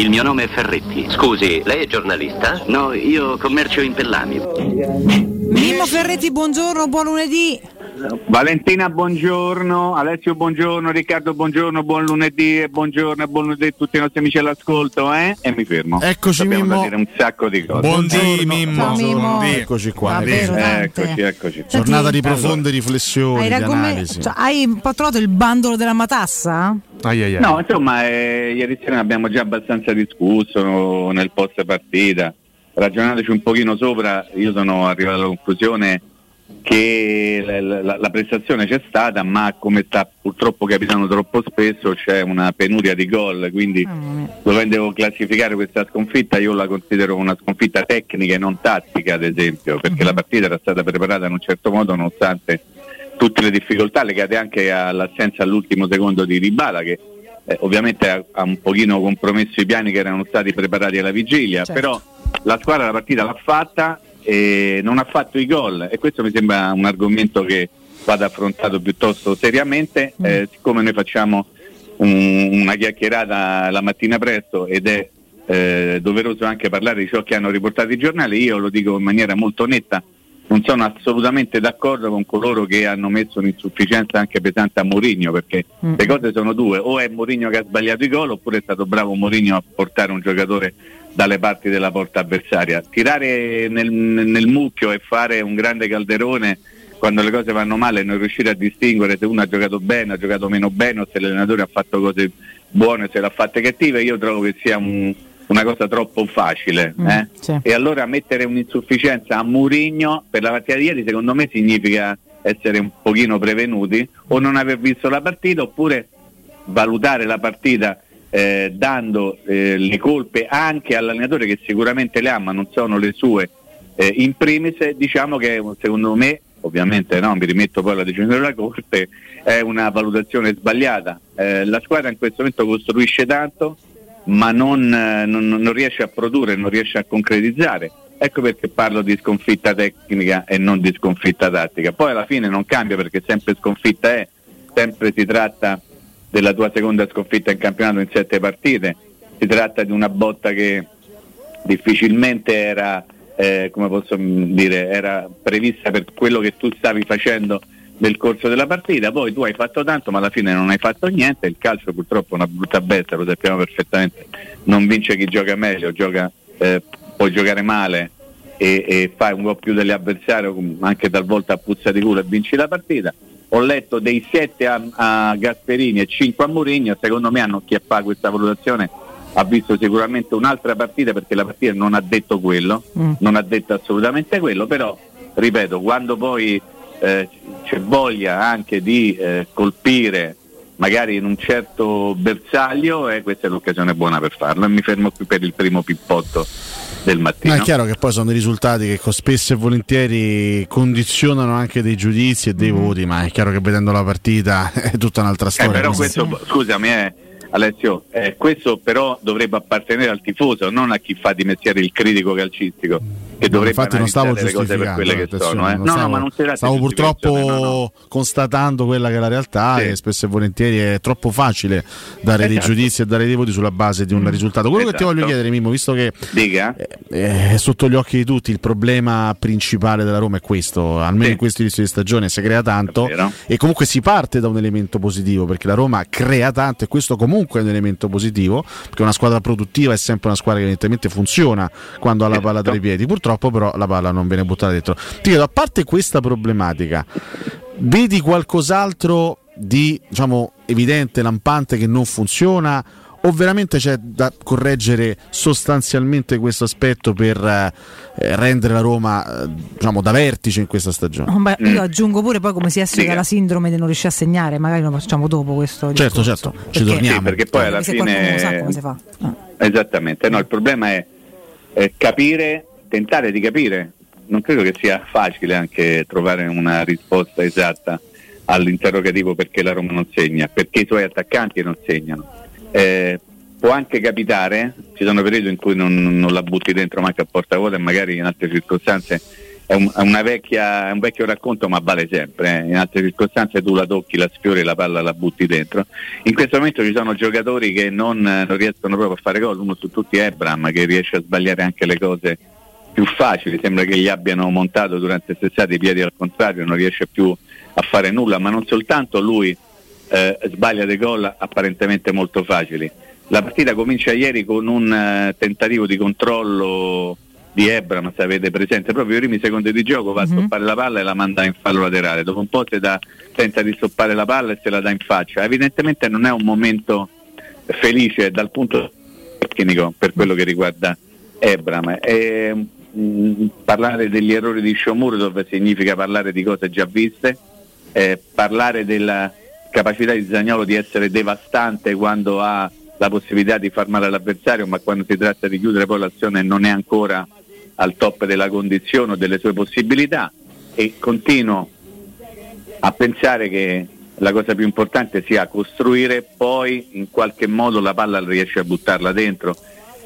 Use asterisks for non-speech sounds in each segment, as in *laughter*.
Il mio nome è Ferretti. Scusi, lei è giornalista? No, io commercio in pellami. Mimmo Ferretti, buongiorno, buon lunedì. Valentina, buongiorno. Alessio, buongiorno. Riccardo, buongiorno. Buon lunedì e buongiorno e buon lunedì a tutti i nostri amici all'ascolto. Eh? E mi fermo. Eccoci, Abbiamo Mimmo. da dire un sacco di cose. Buondì, Mimmo. Ciao, Mimmo. Eccoci qua. Davvero. Eccoci, eccoci. Giornata di profonde riflessioni, Hai, analisi. cioè, hai un po' trovato il bandolo della matassa? Ai, ai, ai. No, insomma, eh, ieri sera ne abbiamo già abbastanza discusso no, nel post partita. Ragionandoci un pochino sopra, io sono arrivato alla conclusione che la, la- la prestazione c'è stata, ma come sta purtroppo capitando troppo spesso c'è una penuria di gol, quindi mia. dovendo classificare questa sconfitta io la considero una sconfitta tecnica e non tattica ad esempio perché la partita era stata preparata in un certo modo nonostante tutte le difficoltà legate anche all'assenza all'ultimo secondo di Ribala che eh, ovviamente ha, ha un pochino compromesso i piani che erano stati preparati alla vigilia Certo. però la squadra la partita l'ha fatta e non ha fatto i gol. E questo mi sembra un argomento che vada affrontato piuttosto seriamente. Eh, siccome noi facciamo un- una chiacchierata la mattina presto ed è eh, doveroso anche parlare di ciò che hanno riportato i giornali, io lo dico in maniera molto netta, non sono assolutamente d'accordo con coloro che hanno messo un'insufficienza anche pesante a Mourinho, perché Mm. le cose sono due, o è Mourinho che ha sbagliato i gol oppure è stato bravo Mourinho a portare un giocatore dalle parti della porta avversaria. Tirare nel, nel mucchio e fare un grande calderone quando le cose vanno male e non riuscire a distinguere se uno ha giocato bene, ha giocato meno bene o se l'allenatore ha fatto cose buone o se l'ha fatte cattive, io trovo che sia un- una cosa troppo facile. Mm, eh? sì. E allora mettere un'insufficienza a Murigno per la partita di ieri secondo me significa essere un pochino prevenuti o non aver visto la partita oppure valutare la partita eh, dando eh, le colpe anche all'allenatore che sicuramente le ha ma non sono le sue eh, in primis diciamo che secondo me ovviamente no, mi rimetto poi alla decisione della Corte è una valutazione sbagliata Eh, la squadra in questo momento costruisce tanto ma non, eh, non- non riesce a produrre, non riesce a concretizzare. Ecco perché parlo di sconfitta tecnica e non di sconfitta tattica. Poi alla fine non cambia perché sempre sconfitta è, sempre si tratta della tua seconda sconfitta in campionato in sette partite, si tratta di una botta che difficilmente era, eh, dire, era prevista per quello che tu stavi facendo nel corso della partita, poi tu hai fatto tanto ma alla fine non hai fatto niente, il calcio purtroppo è una brutta bestia, lo sappiamo perfettamente, non vince chi gioca meglio, gioca, eh, può giocare male e, e fai un po' più degli avversari, anche talvolta a puzza di culo e vinci la partita. Ho letto dei 7 a, a Gasperini e 5 a Mourinho, secondo me hanno chi fa questa valutazione ha visto sicuramente un'altra partita perché la partita non ha detto quello, Mm. non ha detto assolutamente quello, però ripeto, quando poi eh, c'è voglia anche di eh, colpire magari in un certo bersaglio, eh, questa è l'occasione buona per farlo. E mi fermo qui per il primo pippotto del mattino. Ma è chiaro che poi sono dei risultati che spesso e volentieri condizionano anche dei giudizi e dei voti, ma è chiaro che vedendo la partita *laughs* è tutta un'altra Eh, storia. però Questa- questo, scusami eh, Alessio, eh, questo però dovrebbe appartenere al tifoso, non a chi fa di mestiere il critico calcistico, che dovrebbe infatti non stavo le giustificando, quelle che sono. Eh. non No, stavo, no, ma non stavo purtroppo no, no. constatando quella che è la realtà Sì. e spesso e volentieri è troppo facile dare dei Esatto. giudizi e dare dei voti sulla base di un risultato. Quello che ti Esatto. voglio chiedere, Mimmo, visto che Dica. eh, è sotto gli occhi di tutti il problema principale della Roma è questo, almeno Sì. in questo inizio di stagione si crea tanto È e comunque si parte da un elemento positivo perché la Roma crea tanto e questo comunque è un elemento positivo perché una squadra produttiva è sempre una squadra che evidentemente funziona quando ha la palla Esatto. tra i piedi, purtroppo però la palla non viene buttata dentro. Ti chiedo, a parte questa problematica, vedi qualcos'altro di diciamo evidente, lampante che non funziona? O veramente c'è da correggere sostanzialmente questo aspetto per eh, eh, rendere la Roma eh, diciamo, da vertice in questa stagione? Oh, beh, Mm. io aggiungo pure poi come si esce Dica. dalla sindrome di non riuscire a segnare, magari lo facciamo dopo questo. Certo, discorso. certo, ci Perché- torniamo. Sì, perché poi alla qualcuno fine sa come si fa. Ah. Esattamente, no, il problema è eh, capire, tentare di capire. Non credo che sia facile anche trovare una risposta esatta all'interrogativo perché la Roma non segna, perché i suoi attaccanti non segnano. Eh, può anche capitare, ci sono periodi in cui non, non la butti dentro manco a porta vuota e magari in altre circostanze è, un, vecchia, è un vecchio racconto ma vale sempre, eh. in altre circostanze tu la tocchi, la sfiori, la palla la butti dentro. In questo momento ci sono giocatori che non, non riescono proprio a fare gol, uno su tutti è Ebram che riesce a sbagliare anche le cose più facili, sembra che gli abbiano montato durante quest'estate i piedi al contrario, non riesce più a fare nulla, ma non soltanto lui eh, sbaglia dei gol apparentemente molto facili. La partita comincia ieri con un uh, tentativo di controllo di Ebram, se avete presente, proprio i primi secondi di gioco va a mhm. stoppare la palla e la manda in fallo laterale, dopo un po' da, tenta di stoppare la palla e se la dà in faccia. Evidentemente non è un momento felice dal punto tecnico per quello che riguarda Ebram. E, mm, parlare degli errori di Shomurdov significa parlare di cose già viste, eh, parlare della capacità di Zagnolo di essere devastante quando ha la possibilità di far male all'avversario, ma quando si tratta di chiudere poi l'azione non è ancora al top della condizione o delle sue possibilità. E continuo a pensare che la cosa più importante sia costruire, poi in qualche modo la palla riesce a buttarla dentro.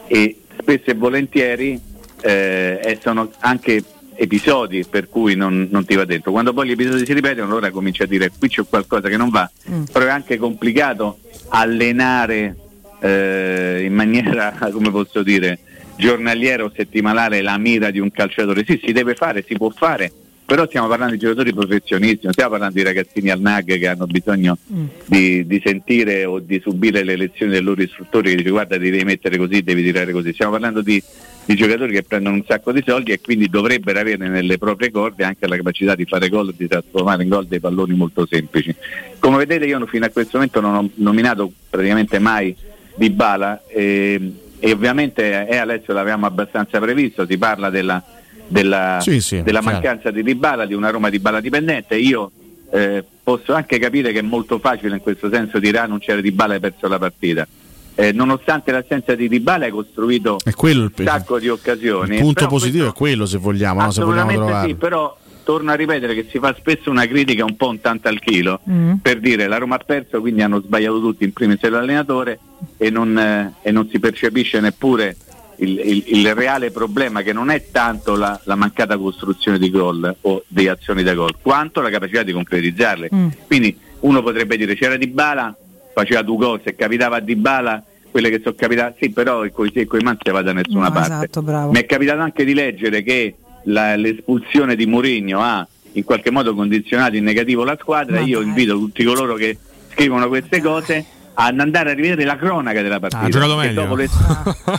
E spesso e volentieri eh, sono anche episodi per cui non, non, ti va dentro. Quando poi gli episodi si ripetono allora cominci a dire qui c'è qualcosa che non va, mm. però è anche complicato allenare eh, in maniera, *laughs* come posso dire, giornaliera o settimanale la mira di un calciatore. Sì, si deve fare, si può fare, però stiamo parlando di giocatori professionisti, non stiamo parlando di ragazzini al NAG che hanno bisogno mm. di, di, sentire o di subire le lezioni del loro istruttore che dice guarda ti devi mettere così, devi tirare così. Stiamo parlando di, di, giocatori che prendono un sacco di soldi e quindi dovrebbero avere nelle proprie corde anche la capacità di fare gol e di trasformare in gol dei palloni molto semplici. Come vedete io fino a questo momento non ho nominato praticamente mai di Bala e, e ovviamente eh, Alessio l'avevamo abbastanza previsto, si parla della, della, sì, sì, della mancanza di Dybala, di una Roma di Bala dipendente. Io eh, posso anche capire che è molto facile in questo senso dire ah non c'era Dybala e hai perso la partita. Eh, nonostante l'assenza di Dybala hai costruito un sacco di occasioni. Il punto positivo è quello se vogliamo, no? se vogliamo sì, però torno a ripetere che si fa spesso una critica un po' un tanto al chilo mm. per dire la Roma ha perso quindi hanno sbagliato tutti in primis l'allenatore e non, eh, e non si percepisce neppure il, il, il, reale problema che non è tanto la, la, mancata costruzione di gol o di azioni da gol quanto la capacità di concretizzarle mm. quindi uno potrebbe dire c'era Di Bala faceva due gol se capitava a Di Bala quelle che sono capitate sì però con i man si va da nessuna no, parte. esatto, mi è capitato anche di leggere che la, l'espulsione di Mourinho ha in qualche modo condizionato in negativo la squadra, Ma io dai. invito tutti coloro che scrivono queste cose ad andare a rivedere la cronaca della partita. Ha giocato meglio. Le...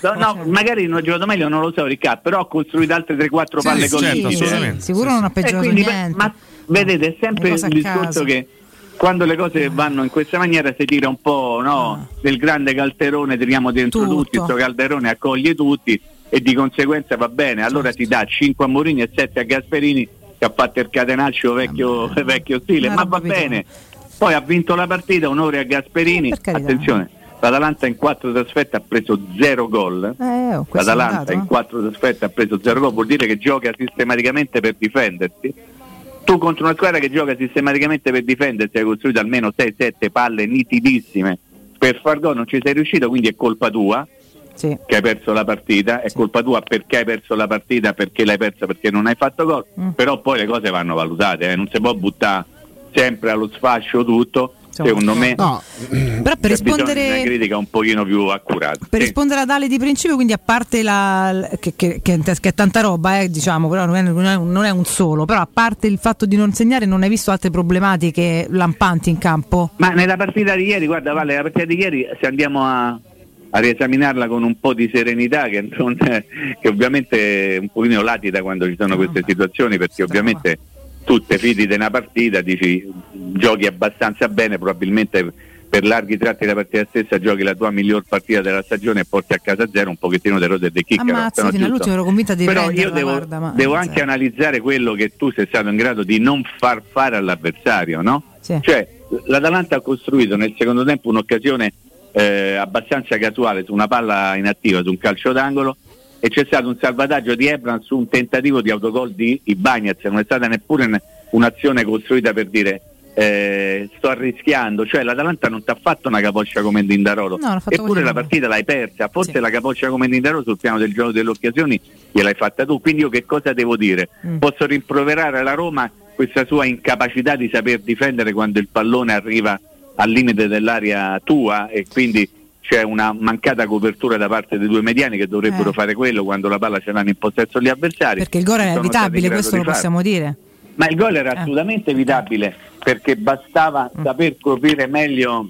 no, no, magari non ha giocato meglio, non lo so Riccardo, però ha costruito altre 3-4 sì, palle sì, certo, sì, Sicuro non ha peggiorato quindi, niente. Ma vedete, è sempre il discorso che quando le cose vanno in questa maniera si tira un po' no, ah. del grande calderone, tiriamo dentro Tutto. tutti, questo calderone accoglie tutti e di conseguenza va bene, allora ti dà 5 a Morini e 7 a Gasperini che ha fatto il catenaccio vecchio, *laughs* vecchio stile, ma va bene. Poi ha vinto la partita, onore a Gasperini. Attenzione, l'Atalanta in 4 trasferte ha preso 0 gol. Eh, oh, L'Atalanta in 4 trasferte ha preso 0 gol, vuol dire che gioca sistematicamente per difendersi. Tu contro una squadra che gioca sistematicamente per difendersi hai costruito almeno 6-7 palle nitidissime per far gol, non ci sei riuscito, quindi è colpa tua sì. che hai perso la partita, è sì. colpa tua perché hai perso la partita, perché l'hai persa, perché non hai fatto gol, mm. però poi le cose vanno valutate, eh? non si può buttare sempre allo sfascio tutto. Secondo me no. però per rispondere una critica un pochino più accurata. Per sì. rispondere ad Ale di principio, quindi a parte la che, che, che, che è tanta roba, eh, diciamo, però non è, non è, un solo, però a parte il fatto di non segnare, non hai visto altre problematiche lampanti in campo? Ma nella partita di ieri, guarda Vale, la partita di ieri se andiamo a a riesaminarla con un po' di serenità che, non, che ovviamente è un pochino latita quando ci sono queste situazioni perché ovviamente tu te fidi di una partita, dici giochi abbastanza bene, probabilmente per larghi tratti della partita stessa giochi la tua miglior partita della stagione e porti a casa zero un pochettino di rose e di chicca. Ammazza, fino all'ultimo ero convinta di Però io devo, guarda, ma... devo anche analizzare quello che tu sei stato in grado di non far fare all'avversario, no? Sì. Cioè l'Atalanta ha costruito nel secondo tempo un'occasione eh, abbastanza casuale su una palla inattiva, su un calcio d'angolo e c'è stato un salvataggio di Ebran su un tentativo di autogol di Ibagnez, non è stata neppure un'azione costruita per dire eh, sto arrischiando, cioè l'Atalanta non ti ha fatto una capoccia come Dindarolo, no, eppure la partita l'hai persa, forse sì. la capoccia come Dindarolo sul piano del gioco delle occasioni gliel'hai fatta tu. Quindi io che cosa devo dire? Mm. Posso rimproverare la Roma questa sua incapacità di saper difendere quando il pallone arriva al limite dell'area tua e quindi c'è una mancata copertura da parte dei due mediani che dovrebbero Eh. fare quello quando la palla ce l'hanno in possesso gli avversari. Perché il gol era evitabile, questo lo farlo. possiamo dire. Ma il gol era Eh. assolutamente evitabile perché bastava Mm. saper coprire meglio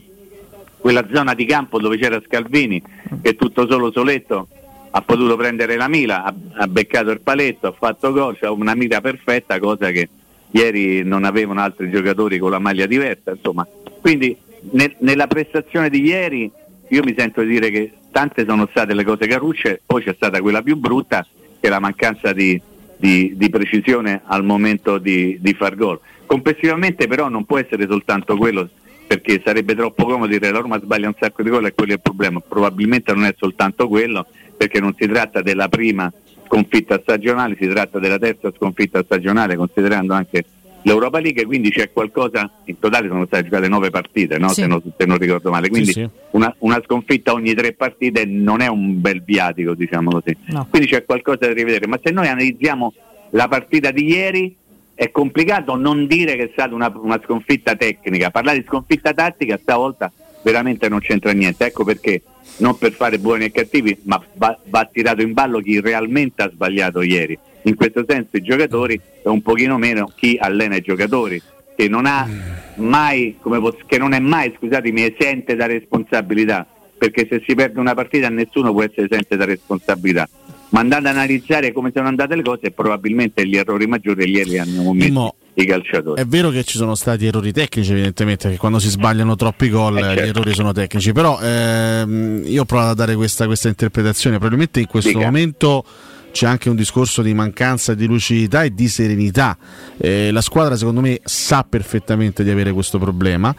quella zona di campo dove c'era Scalvini Mm. che tutto solo soletto ha potuto prendere la mira, ha, ha beccato il paletto, ha fatto gol, c'ha una mira perfetta, cosa che ieri non avevano altri giocatori con la maglia diversa. Insomma, quindi nel- nella prestazione di ieri io mi sento di dire che tante sono state le cose carucce, poi c'è stata quella più brutta che è la mancanza di, di- di precisione al momento di, di far gol. Complessivamente però non può essere soltanto quello perché sarebbe troppo comodo dire la Roma sbaglia un sacco di gol e quello è il problema. Probabilmente non è soltanto quello perché non si tratta della prima sconfitta stagionale, si tratta della terza sconfitta stagionale considerando anche l'Europa League, quindi c'è qualcosa, in totale sono state giocate nove partite, no? Sì. se, non, se non ricordo male, quindi sì. Una, una sconfitta ogni tre partite non è un bel viatico, diciamo così. No. Quindi c'è qualcosa da rivedere, ma se noi analizziamo la partita di ieri è complicato non dire che è stata una, una sconfitta tecnica, parlare di sconfitta tattica stavolta veramente non c'entra niente, ecco perché non per fare buoni e cattivi, ma va, va tirato in ballo chi realmente ha sbagliato ieri. In questo senso i giocatori e un pochino meno chi allena i giocatori, che non ha mai, come posso- che non è mai, scusatemi, esente da responsabilità, perché se si perde una partita nessuno può essere esente da responsabilità. Ma andando ad analizzare come sono andate le cose, probabilmente gli errori maggiori ieri hanno commesso i calciatori. È vero che ci sono stati errori tecnici, evidentemente, che quando si sbagliano troppi gol eh, certo. gli errori sono tecnici, però ehm, io ho provato a dare questa, questa interpretazione, probabilmente in questo Dica. momento c'è anche un discorso di mancanza di lucidità e di serenità. Eh, la squadra secondo me sa perfettamente di avere questo problema.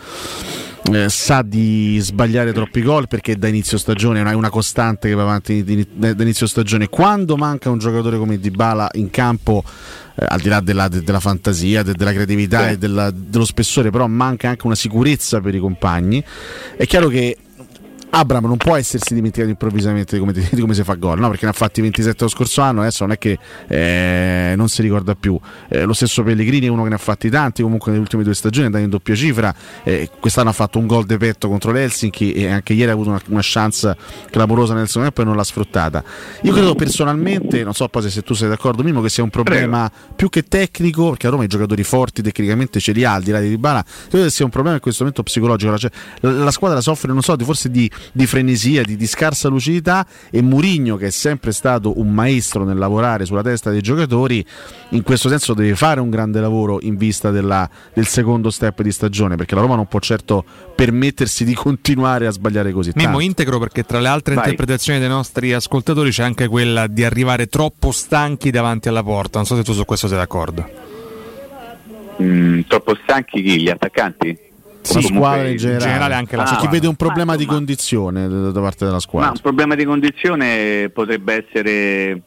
eh, sa di sbagliare troppi gol perché da inizio stagione è una, costante che va avanti da inizio stagione. Quando manca un giocatore come Dybala in campo, eh, al di là della, de- della fantasia, de- della creatività Sì. e della- dello spessore, però manca anche una sicurezza per i compagni. È chiaro che Abram non può essersi dimenticato improvvisamente di come, di come si fa gol, no? perché ne ha fatti 27 lo scorso anno, adesso non è che eh, non si ricorda più. Eh, lo stesso Pellegrini è uno che ne ha fatti tanti, comunque nelle ultime due stagioni è andato in doppia cifra, eh, quest'anno ha fatto un gol de petto contro l'Helsinki e anche ieri ha avuto una, una chance clamorosa nel secondo tempo e non l'ha sfruttata. Io credo personalmente, non so poi se tu sei d'accordo Mimo, che sia un problema più che tecnico, perché a Roma i giocatori forti tecnicamente ce li ha al di là di Dybala, credo che sia un problema in questo momento psicologico, cioè, la, la squadra soffre non so, di, forse di, di frenesia, di, di scarsa lucidità e Murigno che è sempre stato un maestro nel lavorare sulla testa dei giocatori, in questo senso deve fare un grande lavoro in vista della- del secondo step di stagione, perché la Roma non può certo permettersi di continuare a sbagliare così Mimmo tanto. integro perché tra le altre Vai. interpretazioni dei nostri ascoltatori c'è anche quella di arrivare troppo stanchi davanti alla porta. Non so se tu su questo sei d'accordo. Mm, troppo stanchi chi? Gli attaccanti? Sì, squadra in In generale. generale anche la Ah, C'è chi squadra. vede un problema Ma di insomma- condizione da da parte della Ma squadra. un problema di condizione potrebbe essere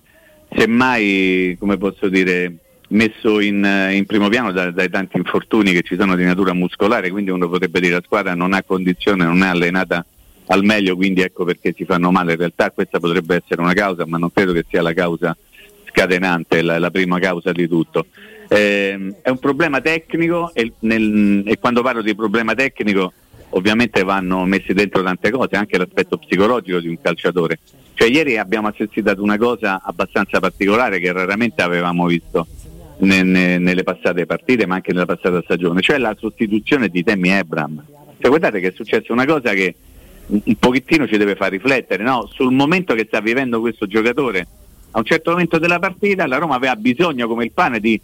semmai, come posso dire, messo in, in primo piano da- dai tanti infortuni che ci sono di natura muscolare, quindi uno potrebbe dire la squadra non ha condizione, non è allenata al meglio, quindi ecco perché si fanno male. In realtà questa potrebbe essere una causa, ma non credo che sia la causa scatenante, la, la prima causa di tutto. Ehm, è un problema tecnico e, nel- e quando parlo di problema tecnico ovviamente vanno messi dentro tante cose, anche l'aspetto psicologico di un calciatore. Cioè ieri abbiamo assistito ad una cosa abbastanza particolare che raramente avevamo visto ne- ne- nelle passate partite, ma anche nella passata stagione, cioè la sostituzione di Temi Ebram. Cioè, guardate che è successa una cosa che un pochettino ci deve far riflettere no? sul momento che sta vivendo questo giocatore. A un certo momento della partita la Roma aveva bisogno come il pane di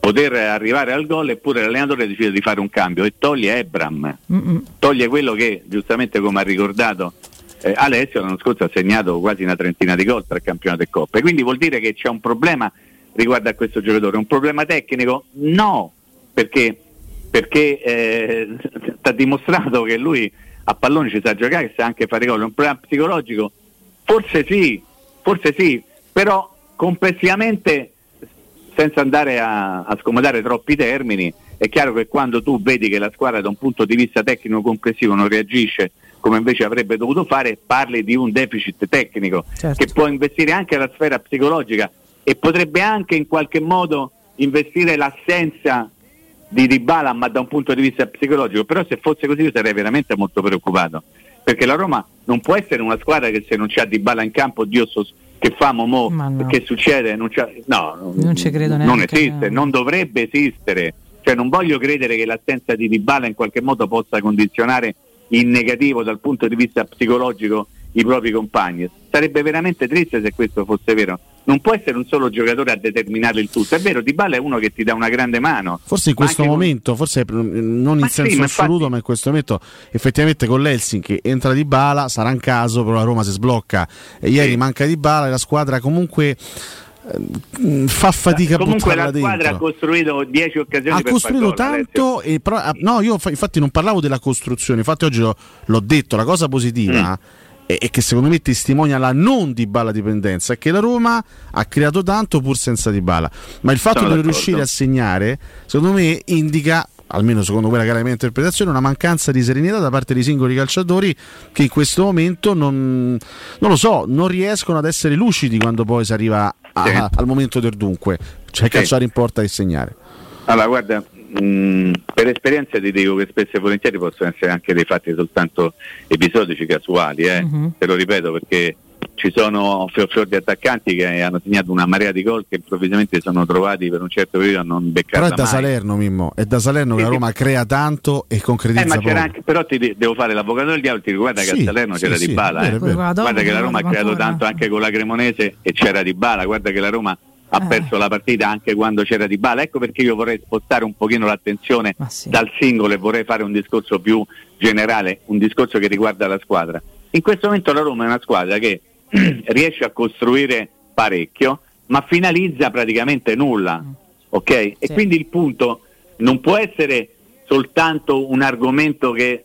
poter arrivare al gol eppure l'allenatore decide di fare un cambio e toglie Ebram Mm-mm. toglie quello che giustamente come ha ricordato eh, Alessio l'anno scorso ha segnato quasi una trentina di gol tra il campionato e coppe quindi vuol dire che c'è un problema riguardo a questo giocatore un problema tecnico? no perché perché eh, sta dimostrato che lui a pallone ci sa giocare che sa anche fare gol è un problema psicologico? forse sì forse sì però complessivamente senza andare a, a scomodare troppi termini, è chiaro che quando tu vedi che la squadra da un punto di vista tecnico complessivo non reagisce come invece avrebbe dovuto fare, parli di un deficit tecnico Certo. che può investire anche la sfera psicologica, e potrebbe anche in qualche modo investire l'assenza di Dybala ma da un punto di vista psicologico però se fosse così io sarei veramente molto preoccupato perché la Roma non può essere una squadra che se non c'ha Dybala in campo Dio so che famo mo no. che succede non, no, non ci credo neanche non no. esiste non dovrebbe esistere cioè non voglio credere che l'assenza di Dybala in qualche modo possa condizionare in negativo dal punto di vista psicologico i propri compagni. Sarebbe veramente triste se questo fosse vero. Non può essere un solo giocatore a determinare il tutto. È vero, Dybala è uno che ti dà una grande mano. Forse in questo momento, con... forse non in ma senso sì, assoluto, infatti... ma in questo momento effettivamente con l'Helsinki entra Dybala, sarà un caso, però la Roma si sblocca. E ieri sì. manca Dybala e la squadra comunque eh, fa fatica comunque la squadra dentro. ha costruito 10 occasioni ha costruito tanto e però, ah, no io infatti non parlavo della costruzione infatti oggi l'ho, l'ho detto la cosa positiva mm e che secondo me testimonia la non di bala dipendenza, è che la Roma ha creato tanto pur senza di bala. Ma il fatto Sono di non riuscire a segnare, secondo me, indica almeno secondo quella che è la mia interpretazione, una mancanza di serenità da parte dei singoli calciatori che in questo momento non, non lo so, non riescono ad essere lucidi quando poi si arriva a, sì. al momento del dunque. Cioè sì. calciare importa e segnare. Allora, guarda, mh, per esperienza ti dico che spesso e volentieri possono essere anche dei fatti soltanto episodici, casuali, eh? uh-huh. te lo ripeto perché ci sono fior fior di attaccanti che hanno segnato una marea di gol che improvvisamente sono trovati per un certo periodo a non beccare. Però è da mai. Salerno, Mimmo, è da Salerno che la Roma crea tanto e concretizza eh, ma c'era anche, però ti de- devo fare l'avvocato del diavolo, ti ricorda sì, che a Salerno sì, c'era sì, Di Bala. Eh. Guarda che la Roma ha creato tanto anche con la Cremonese e c'era Di Bala, guarda che la Roma ha eh. perso la partita anche quando c'era Di Bala. Ecco perché io vorrei spostare un pochino l'attenzione sì. dal singolo e vorrei fare un discorso più generale, un discorso che riguarda la squadra. In questo momento la Roma è una squadra che *clears throat* riesce a costruire parecchio, ma finalizza praticamente nulla. Mm. Ok? Sì. E quindi il punto non può essere soltanto un argomento che,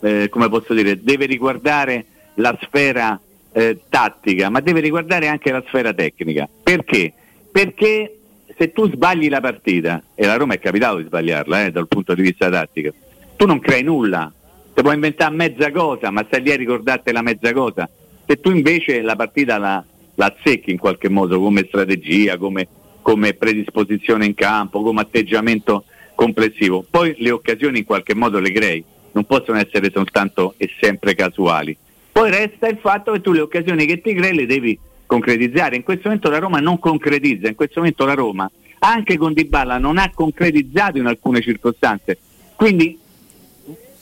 eh, come posso dire, deve riguardare la sfera eh, tattica, ma deve riguardare anche la sfera tecnica. Perché? Perché se tu sbagli la partita, e la Roma è capitato di sbagliarla eh, dal punto di vista tattico, tu non crei nulla, ti puoi inventare mezza cosa, ma stai lì a ricordarti la mezza cosa. Se tu invece la partita la, la azzecchi in qualche modo come strategia, come, come predisposizione in campo, come atteggiamento complessivo, poi le occasioni in qualche modo le crei, non possono essere soltanto e sempre casuali. Poi resta il fatto che tu le occasioni che ti crei le devi concretizzare. In questo momento la Roma non concretizza, in questo momento la Roma anche con Dybala non ha concretizzato in alcune circostanze. Quindi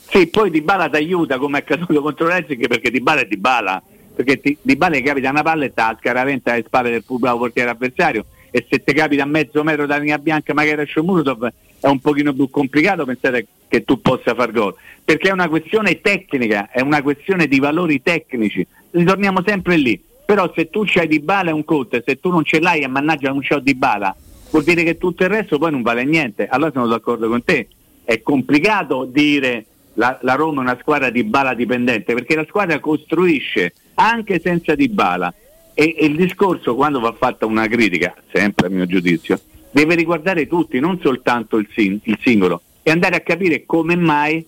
sì, poi Dybala ti aiuta come è accaduto contro Leipzig perché Dybala è Dybala, perché ti, Dybala capita una palla e ti scaraventa alle spalle del pubblico portiere avversario e se ti capita a mezzo metro da linea bianca magari a Shomurutov è un pochino più complicato pensare che tu possa far gol, perché è una questione tecnica, è una questione di valori tecnici. Ritorniamo sempre lì però se tu c'hai di bala è un conto se tu non ce l'hai e mannaggia non c'ho di bala vuol dire che tutto il resto poi non vale niente. Allora sono d'accordo con te. È complicato dire la, la Roma è una squadra di bala dipendente perché la squadra costruisce anche senza di bala e, e il discorso quando va fatta una critica sempre a mio giudizio deve riguardare tutti non soltanto il, sin- il singolo. E andare a capire come mai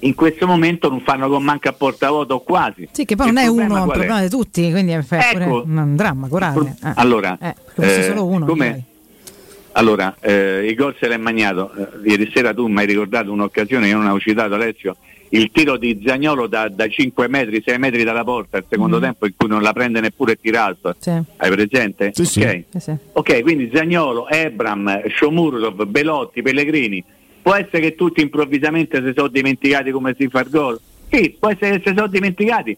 in questo momento non fanno con manca a portavoto o quasi. Sì, che poi non è uno, è un problema di tutti, quindi è ecco, un dramma corale. Eh. Allora, eh, eh, solo uno. Come, allora, eh, il gol se l'è magnato. Eh, ieri sera tu mi hai ricordato un'occasione che non avevo citato Alessio, il tiro di Zagnolo da, da 5 metri, 6 metri dalla porta, il secondo mm. tempo in cui non la prende neppure Tiralto. Sì. Hai presente? Sì, okay. sì. ok, quindi Zagnolo, Ebram, Shomurov, Belotti, Pellegrini Può essere che tutti improvvisamente si sono dimenticati come si fa il gol? Sì, può essere che si sono dimenticati,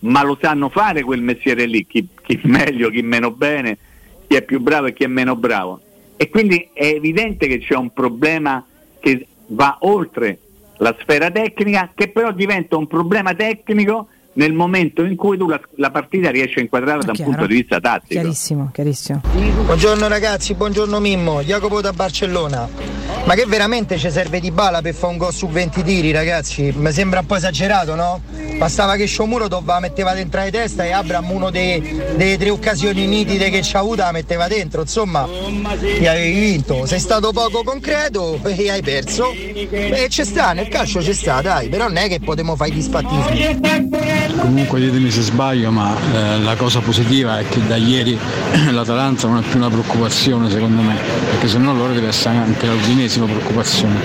ma lo sanno fare quel mestiere lì, chi, chi *laughs* meglio, chi meno bene, chi è più bravo e chi è meno bravo. E quindi è evidente che c'è un problema che va oltre la sfera tecnica, che però diventa un problema tecnico nel momento in cui tu la, la partita riesci a inquadrarla da un punto di vista tattico. Chiarissimo, chiarissimo. Buongiorno ragazzi, buongiorno Mimmo, Jacopo da Barcellona. Ma che veramente ci serve di bala per fare un gol su 20 tiri, ragazzi? Mi sembra un po' esagerato, no? Bastava che Sciomuro la metteva dentro di testa e Abram uno delle tre occasioni nitide che ci ha avuto la metteva dentro. Insomma, gli avevi vinto. Sei stato poco concreto e hai perso. E ci sta, nel calcio ci sta, dai, però non è che potremmo fare i dispattismi. Comunque ditemi se sbaglio, ma eh, la cosa positiva è che da ieri *clears throat* l'Atalanta non è più una preoccupazione secondo me, perché se no loro deve essere anche l'Udinese l'ennesima preoccupazione.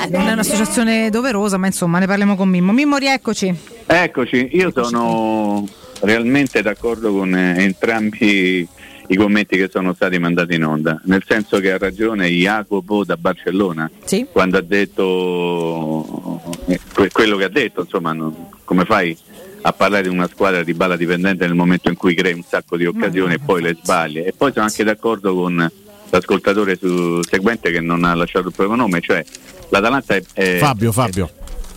Eh, non è un'associazione doverosa, ma insomma ne parliamo con Mimmo. Mimmo, rieccoci. Eccoci, io sono realmente d'accordo con eh, entrambi i commenti che sono stati mandati in onda, nel senso che ha ragione Jacopo da Barcellona sì. quando ha detto eh, quello che ha detto, insomma, non, come fai a parlare di una squadra di balla dipendente nel momento in cui crei un sacco di occasioni e poi le sbagli e poi sono anche d'accordo con l'ascoltatore su, seguente che non ha lasciato il proprio nome, cioè l'Atalanta è... è Fabio, Fabio.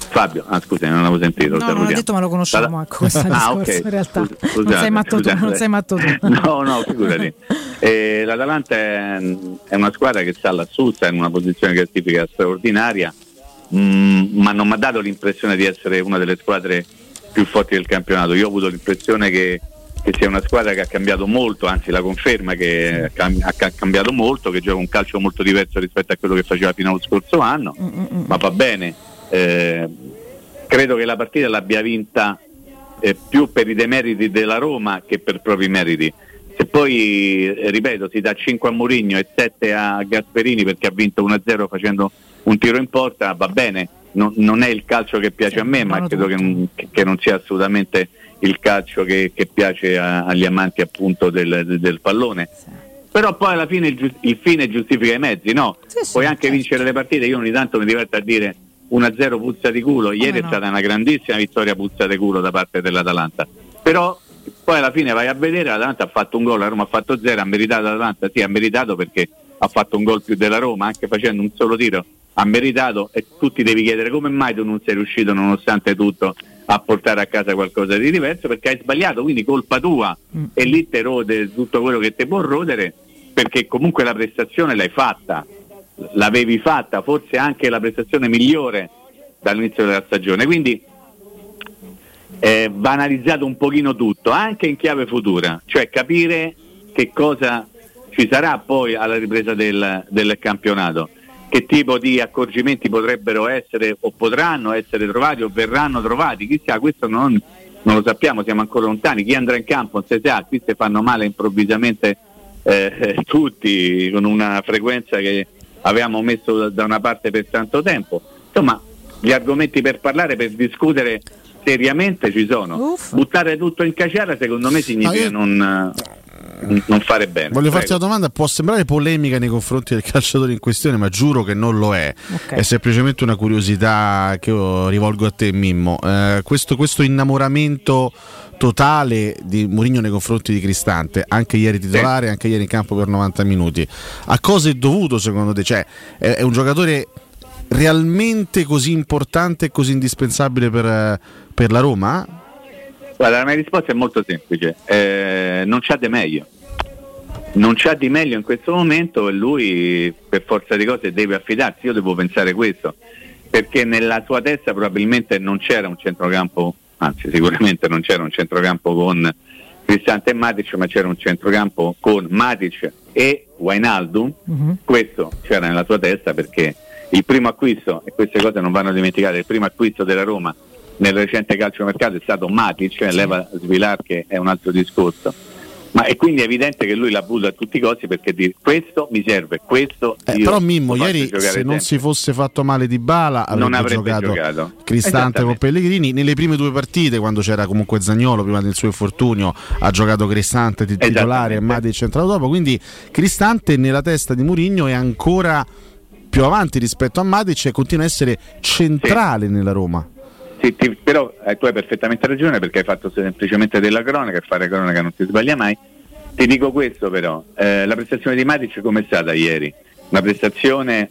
Fabio, ah scusa, non l'avevo sentito. No, non ho detto ma lo conosciamo, ecco, questo *laughs* ah, discorso okay. in realtà. Scusate, non sei matto tu, non sei matto tu. no, no, figurati. *laughs* eh, L'Atalanta è, è, una squadra che sta lassù, sta in una posizione classifica straordinaria, mh, mm, ma non mi ha dato l'impressione di essere una delle squadre più forti del campionato. Io ho avuto l'impressione che che sia una squadra che ha cambiato molto, anzi la conferma che ha cambiato molto, che gioca un calcio molto diverso rispetto a quello che faceva fino allo scorso anno, Mm-mm. ma va bene. Eh, credo che la partita l'abbia vinta eh, più per i demeriti della Roma che per propri meriti. Se poi, eh, ripeto, si dà 5 a Mourinho e 7 a Gasperini perché ha vinto 1-0 facendo un tiro in porta, va bene, non, non è il calcio che piace a me, ma credo che, che non sia assolutamente il calcio che, che piace a, agli amanti appunto del, del pallone. Sì. Però poi alla fine il, il, fine giustifica i mezzi, no? Sì, Puoi anche certo. vincere le partite, io ogni tanto mi diverto a dire 1-0 puzza di culo, ieri no? è stata una grandissima vittoria puzza di culo da parte dell'Atalanta. Però poi alla fine vai a vedere, l'Atalanta ha fatto un gol, la Roma ha fatto 0, ha meritato l'Atalanta, sì ha meritato perché ha fatto un gol più della Roma, anche facendo un solo tiro, ha meritato e tu ti devi chiedere come mai tu non sei riuscito nonostante tutto a portare a casa qualcosa di diverso perché hai sbagliato, quindi colpa tua mm. e lì te rode tutto quello che ti può rodere perché comunque la prestazione l'hai fatta, l'avevi fatta, forse anche la prestazione migliore dall'inizio della stagione, quindi eh, va analizzato un pochino tutto, anche in chiave futura, cioè capire che cosa ci sarà poi alla ripresa del, del campionato che tipo di accorgimenti potrebbero essere o potranno essere trovati o verranno trovati, chissà, questo non, non lo sappiamo, siamo ancora lontani, chi andrà in campo non si sa, qui si fanno male improvvisamente eh, *laughs* tutti con una frequenza che avevamo messo da una parte per tanto tempo. Insomma, gli argomenti per parlare, per discutere seriamente ci sono. Uffa. Buttare tutto in caciara secondo me significa io... non non fare bene. Voglio Prego. farti una domanda, può sembrare polemica nei confronti del calciatore in questione, ma giuro che non lo è. Okay. È semplicemente una curiosità che io rivolgo a te, Mimmo. Eh, questo, questo innamoramento totale di Mourinho nei confronti di Cristante, anche ieri titolare, anche ieri in campo per 90 minuti. A cosa è dovuto secondo te? Cioè, è, un giocatore realmente così importante e così indispensabile per, per la Roma? Guarda, la mia risposta è molto semplice, eh, non c'ha di meglio. Non c'ha di meglio in questo momento e lui per forza di cose deve affidarsi, io devo pensare questo, perché nella sua testa probabilmente non c'era un centrocampo, anzi sicuramente non c'era un centrocampo con Cristante e Matic, ma c'era un centrocampo con Matic e Wainaldum, uh-huh. questo c'era nella sua testa perché il primo acquisto, e queste cose non vanno dimenticate, il primo acquisto della Roma nel recente calciomercato è stato Matic, sì. leva Svilar che è un altro discorso. Ma è quindi evidente che lui avuto a tutti i costi perché dire questo mi serve, questo eh, però Mimmo ieri se sempre. non si fosse fatto male di Bala avrebbe, avrebbe giocato, giocato, Cristante con Pellegrini. Nelle prime due partite quando c'era comunque Zagnolo prima del suo infortunio ha giocato Cristante titolare e Matic entrato dopo. Quindi Cristante nella testa di Murigno è ancora più avanti rispetto a Matic e continua a essere centrale sì. nella Roma sì, ti, però eh, tu hai perfettamente ragione perché hai fatto semplicemente della cronaca e fare cronaca non si sbaglia mai. Ti dico questo però, eh, la prestazione di Matic come è stata ieri? Una prestazione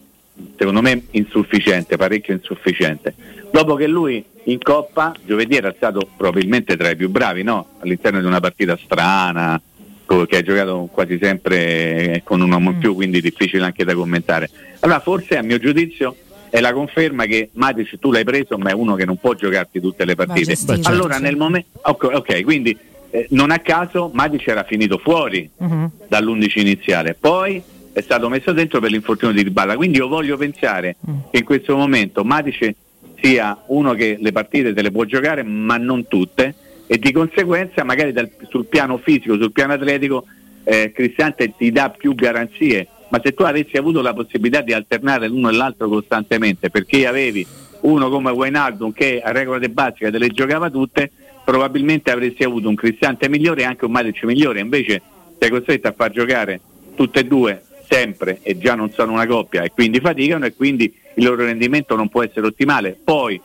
secondo me insufficiente, parecchio insufficiente. Dopo che lui in Coppa giovedì era stato probabilmente tra i più bravi, no? all'interno di una partita strana, che ha giocato quasi sempre eh, con un uomo in Mm. più, quindi difficile anche da commentare. Allora forse a mio giudizio è la conferma che Matic tu l'hai preso, ma è uno che non può giocarti tutte le partite. Beh, certo. allora nel momento ok, ok, quindi eh, non a caso Matic era finito fuori Mhm. dall'11 iniziale. Poi è stato messo dentro per l'infortunio di Dybala. Quindi io voglio pensare Mm. che in questo momento Matic sia uno che le partite te le può giocare, ma non tutte, e di conseguenza magari dal- sul piano fisico, sul piano atletico, eh, Cristante ti dà più garanzie. Ma se tu avessi avuto la possibilità di alternare l'uno e l'altro costantemente, perché avevi uno come Wijnaldum che a regola di basica te le giocava tutte, probabilmente avresti avuto un Cristante migliore e anche un Matic migliore. Invece sei costretto a far giocare tutte e due sempre e già non sono una coppia e quindi faticano e quindi il loro rendimento non può essere ottimale. Poi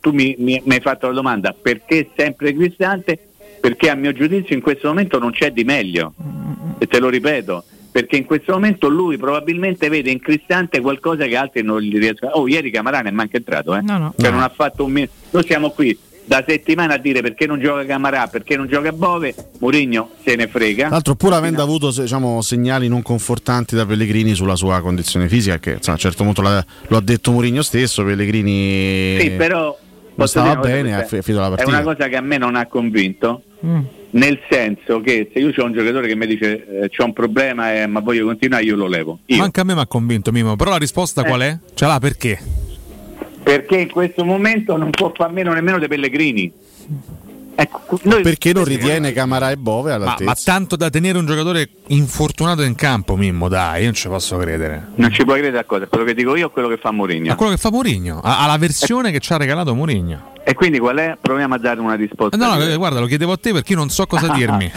tu mi, mi- mi hai fatto la domanda perché sempre Cristante? Perché a mio giudizio in questo momento non c'è di meglio e te lo ripeto perché in questo momento lui probabilmente vede in Cristante qualcosa che altri non gli riescono. Oh, ieri Camarano è manca entrato, eh? No, no. Cioè, No. non ha fatto un minuto. Noi siamo qui da settimana a dire perché non gioca Camarà, perché non gioca Bove, Mourinho se ne frega. Tra l'altro, pur avendo avuto diciamo, segnali non confortanti da Pellegrini sulla sua condizione fisica, che insomma, a un certo punto lo ha detto Mourinho stesso, Pellegrini Sì, però non stava bene, ha questa fi- finito la È partita. una cosa che a me non ha convinto, Mm. Nel senso che se io ho un giocatore che mi dice eh, c'ho un problema eh, ma voglio continuare, io lo levo. Io. Anche a me mi ha convinto Mimo, però la risposta Eh. qual è? Ce l'ha perché? Perché in questo momento non può far meno nemmeno dei Pellegrini. Ecco, noi- Perché non ritiene Camarà e Bove Ma, all'altezza? ma tanto da tenere un giocatore infortunato in campo, Mimmo, dai, io non ci posso credere. Non ci puoi credere a cosa, quello che dico io è quello che fa Mourinho. Ma quello che fa Mourinho, ha, ha la versione che ci ha regalato Mourinho. E quindi qual è? Proviamo a dare una risposta. No, no, eh, guarda, lo chiedevo a te perché io non so cosa *laughs* dirmi.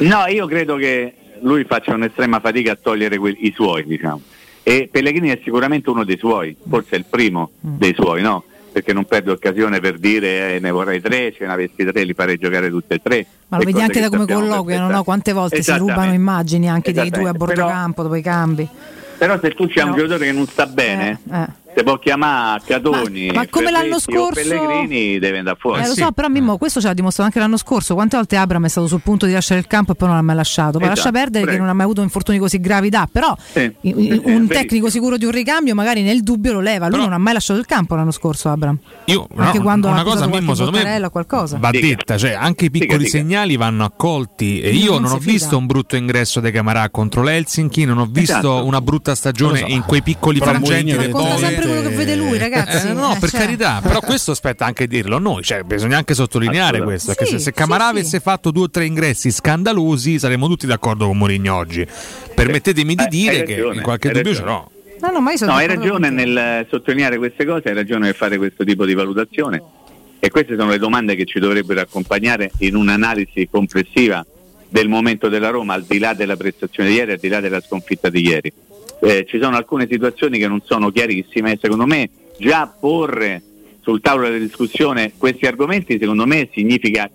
No, io credo che lui faccia un'estrema fatica a togliere que- i suoi, diciamo. E Pellegrini è sicuramente uno dei suoi, forse è il primo dei suoi, no? Perché non perde occasione per dire eh, ne vorrei tre, ce ne avessi tre, li farei giocare tutte e tre. Ma lo vedi anche che da come colloquiano, no? Quante volte si rubano immagini anche dei due a bordo Però- campo dopo i cambi. Però se tu un Però- giocatore che non sta bene, Eh, eh. Se può chiamare Catoni, Ma- ma come l'anno scorso- Pellegrini deve andare fuori. Eh, lo sì. so, però Mimmo, questo ce l'ha dimostrato anche l'anno scorso. Quante volte Abram è stato sul punto di lasciare il campo e poi non l'ha mai lasciato? Poi Esatto, lascia perdere che prego. non ha mai avuto infortuni così gravi da, però sì, un verissimo. tecnico sicuro di un ricambio magari nel dubbio lo leva. Lui Però- non ha mai lasciato il campo l'anno scorso Abram. Io, Anche no, quando ha una cosa Mimmo, secondo me qualcosa. va Dica. detta, cioè anche i piccoli Dica, dica. segnali vanno accolti e io Non non, ho fida. visto un brutto ingresso dei Camarà contro l'Helsinki, non ho visto Esatto. una brutta stagione in quei piccoli frangenti del Quello che vede lui, ragazzi. Eh, no, Eh, per cioè. carità, però questo aspetta anche dirlo a noi, cioè, bisogna anche sottolineare questo, Sì, se, se Camarà sì, sì. avesse fatto due o tre ingressi scandalosi saremmo tutti d'accordo con Mourinho oggi. Permettetemi di Eh, dire che ragione, in qualche dubbio ce l'ho. No, no, ma io sono No, hai ragione nel sottolineare queste cose, hai ragione nel fare questo tipo di valutazione e queste sono le domande che ci dovrebbero accompagnare in un'analisi complessiva del momento della Roma, al di là della prestazione di ieri, al di là della sconfitta di ieri. Eh, ci sono alcune situazioni che non sono chiarissime e secondo me già porre sul tavolo della discussione questi argomenti secondo me significa,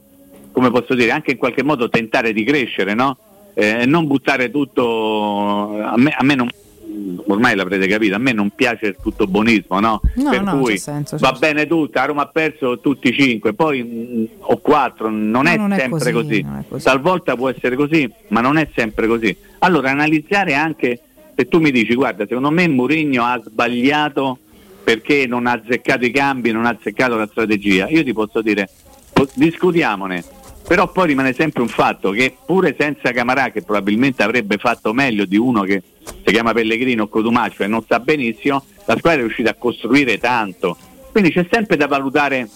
come posso dire, anche in qualche modo tentare di crescere, no? Eh, non buttare tutto, a me, a me non, ormai l'avrete capito, a me non piace il tutto buonismo, no? No, per no, cui senso, va certo. bene tutto, a Roma ha perso tutti i cinque, poi mm, o quattro, non, No, è non è sempre così, così. non è così. Talvolta può essere così, ma non è sempre così. Allora analizzare anche, se tu mi dici, guarda, secondo me Mourinho ha sbagliato perché non ha azzeccato i cambi, non ha azzeccato la strategia, io ti posso dire, discutiamone. Però poi rimane sempre un fatto che pure senza Camarà, che probabilmente avrebbe fatto meglio di uno che si chiama Pellegrino o Cotumaccio e non sta benissimo, la squadra è riuscita a costruire tanto. Quindi c'è sempre da valutare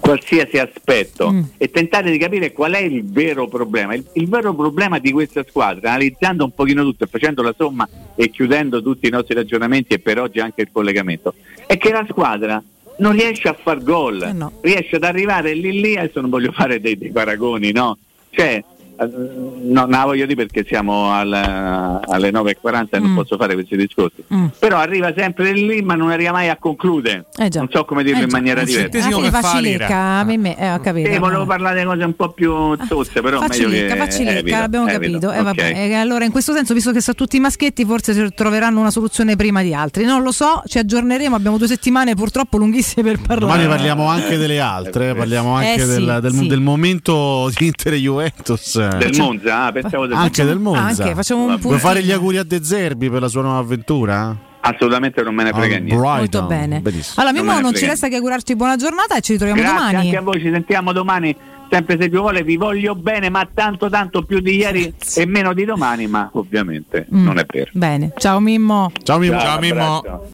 qualsiasi aspetto Mm. e tentare di capire qual è il vero problema. Il, il vero problema di questa squadra, analizzando un pochino tutto e facendo la somma e chiudendo tutti i nostri ragionamenti e per oggi anche il collegamento, è che la squadra non riesce a far gol, Eh no. riesce ad arrivare lì lì, adesso non voglio fare dei, dei paragoni, no? Cioè, no, non la voglio dire perché siamo al- alle 9.40 e non Mm. posso fare questi discorsi. Mm. Però arriva sempre lì ma non arriva mai a concludere. Eh. Non so come dirlo Eh in maniera eh sì. diversa. Alla Centesimo fine per facci fallire. lecca, a me, me- eh, ho capito. Sì, volevo parlare di cose un po' più zozze, però Facci meglio che evito, l'abbiamo evito. capito. Eh, vabbè. Ok. E allora, in questo senso, visto che sono tutti maschietti, forse troveranno una soluzione prima di altri. Non lo so, ci aggiorneremo. Abbiamo due settimane purtroppo lunghissime per parlare. Domani parliamo anche delle altre, parliamo anche Eh sì, del, del- sì. del momento di Inter e Juventus. Del Monza? Ah, pensavo del Anche del Monza. Anche, facciamo un. Vuoi fare gli auguri a De Zerbi per la sua nuova avventura? Assolutamente non me ne frega Ah, niente. Molto bene. Benissimo. Allora, Non Mimmo, ne non ci resta che augurarci buona giornata e ci ritroviamo Grazie domani. anche a voi, ci sentiamo domani. Sempre se più vuole, vi voglio bene, ma tanto tanto più di ieri Grazie. e meno di domani, ma ovviamente Mm. non è vero. Bene, ciao Mimmo. Ciao Mimmo. Ciao, Mimmo. abbraccio.